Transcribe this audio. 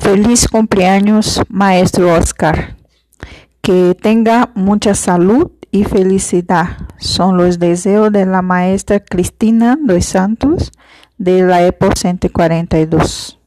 Feliz cumpleaños, maestro Oscar. Que tenga mucha salud y felicidad. Son los deseos de la maestra Cristina dos Santos de la EPO 142.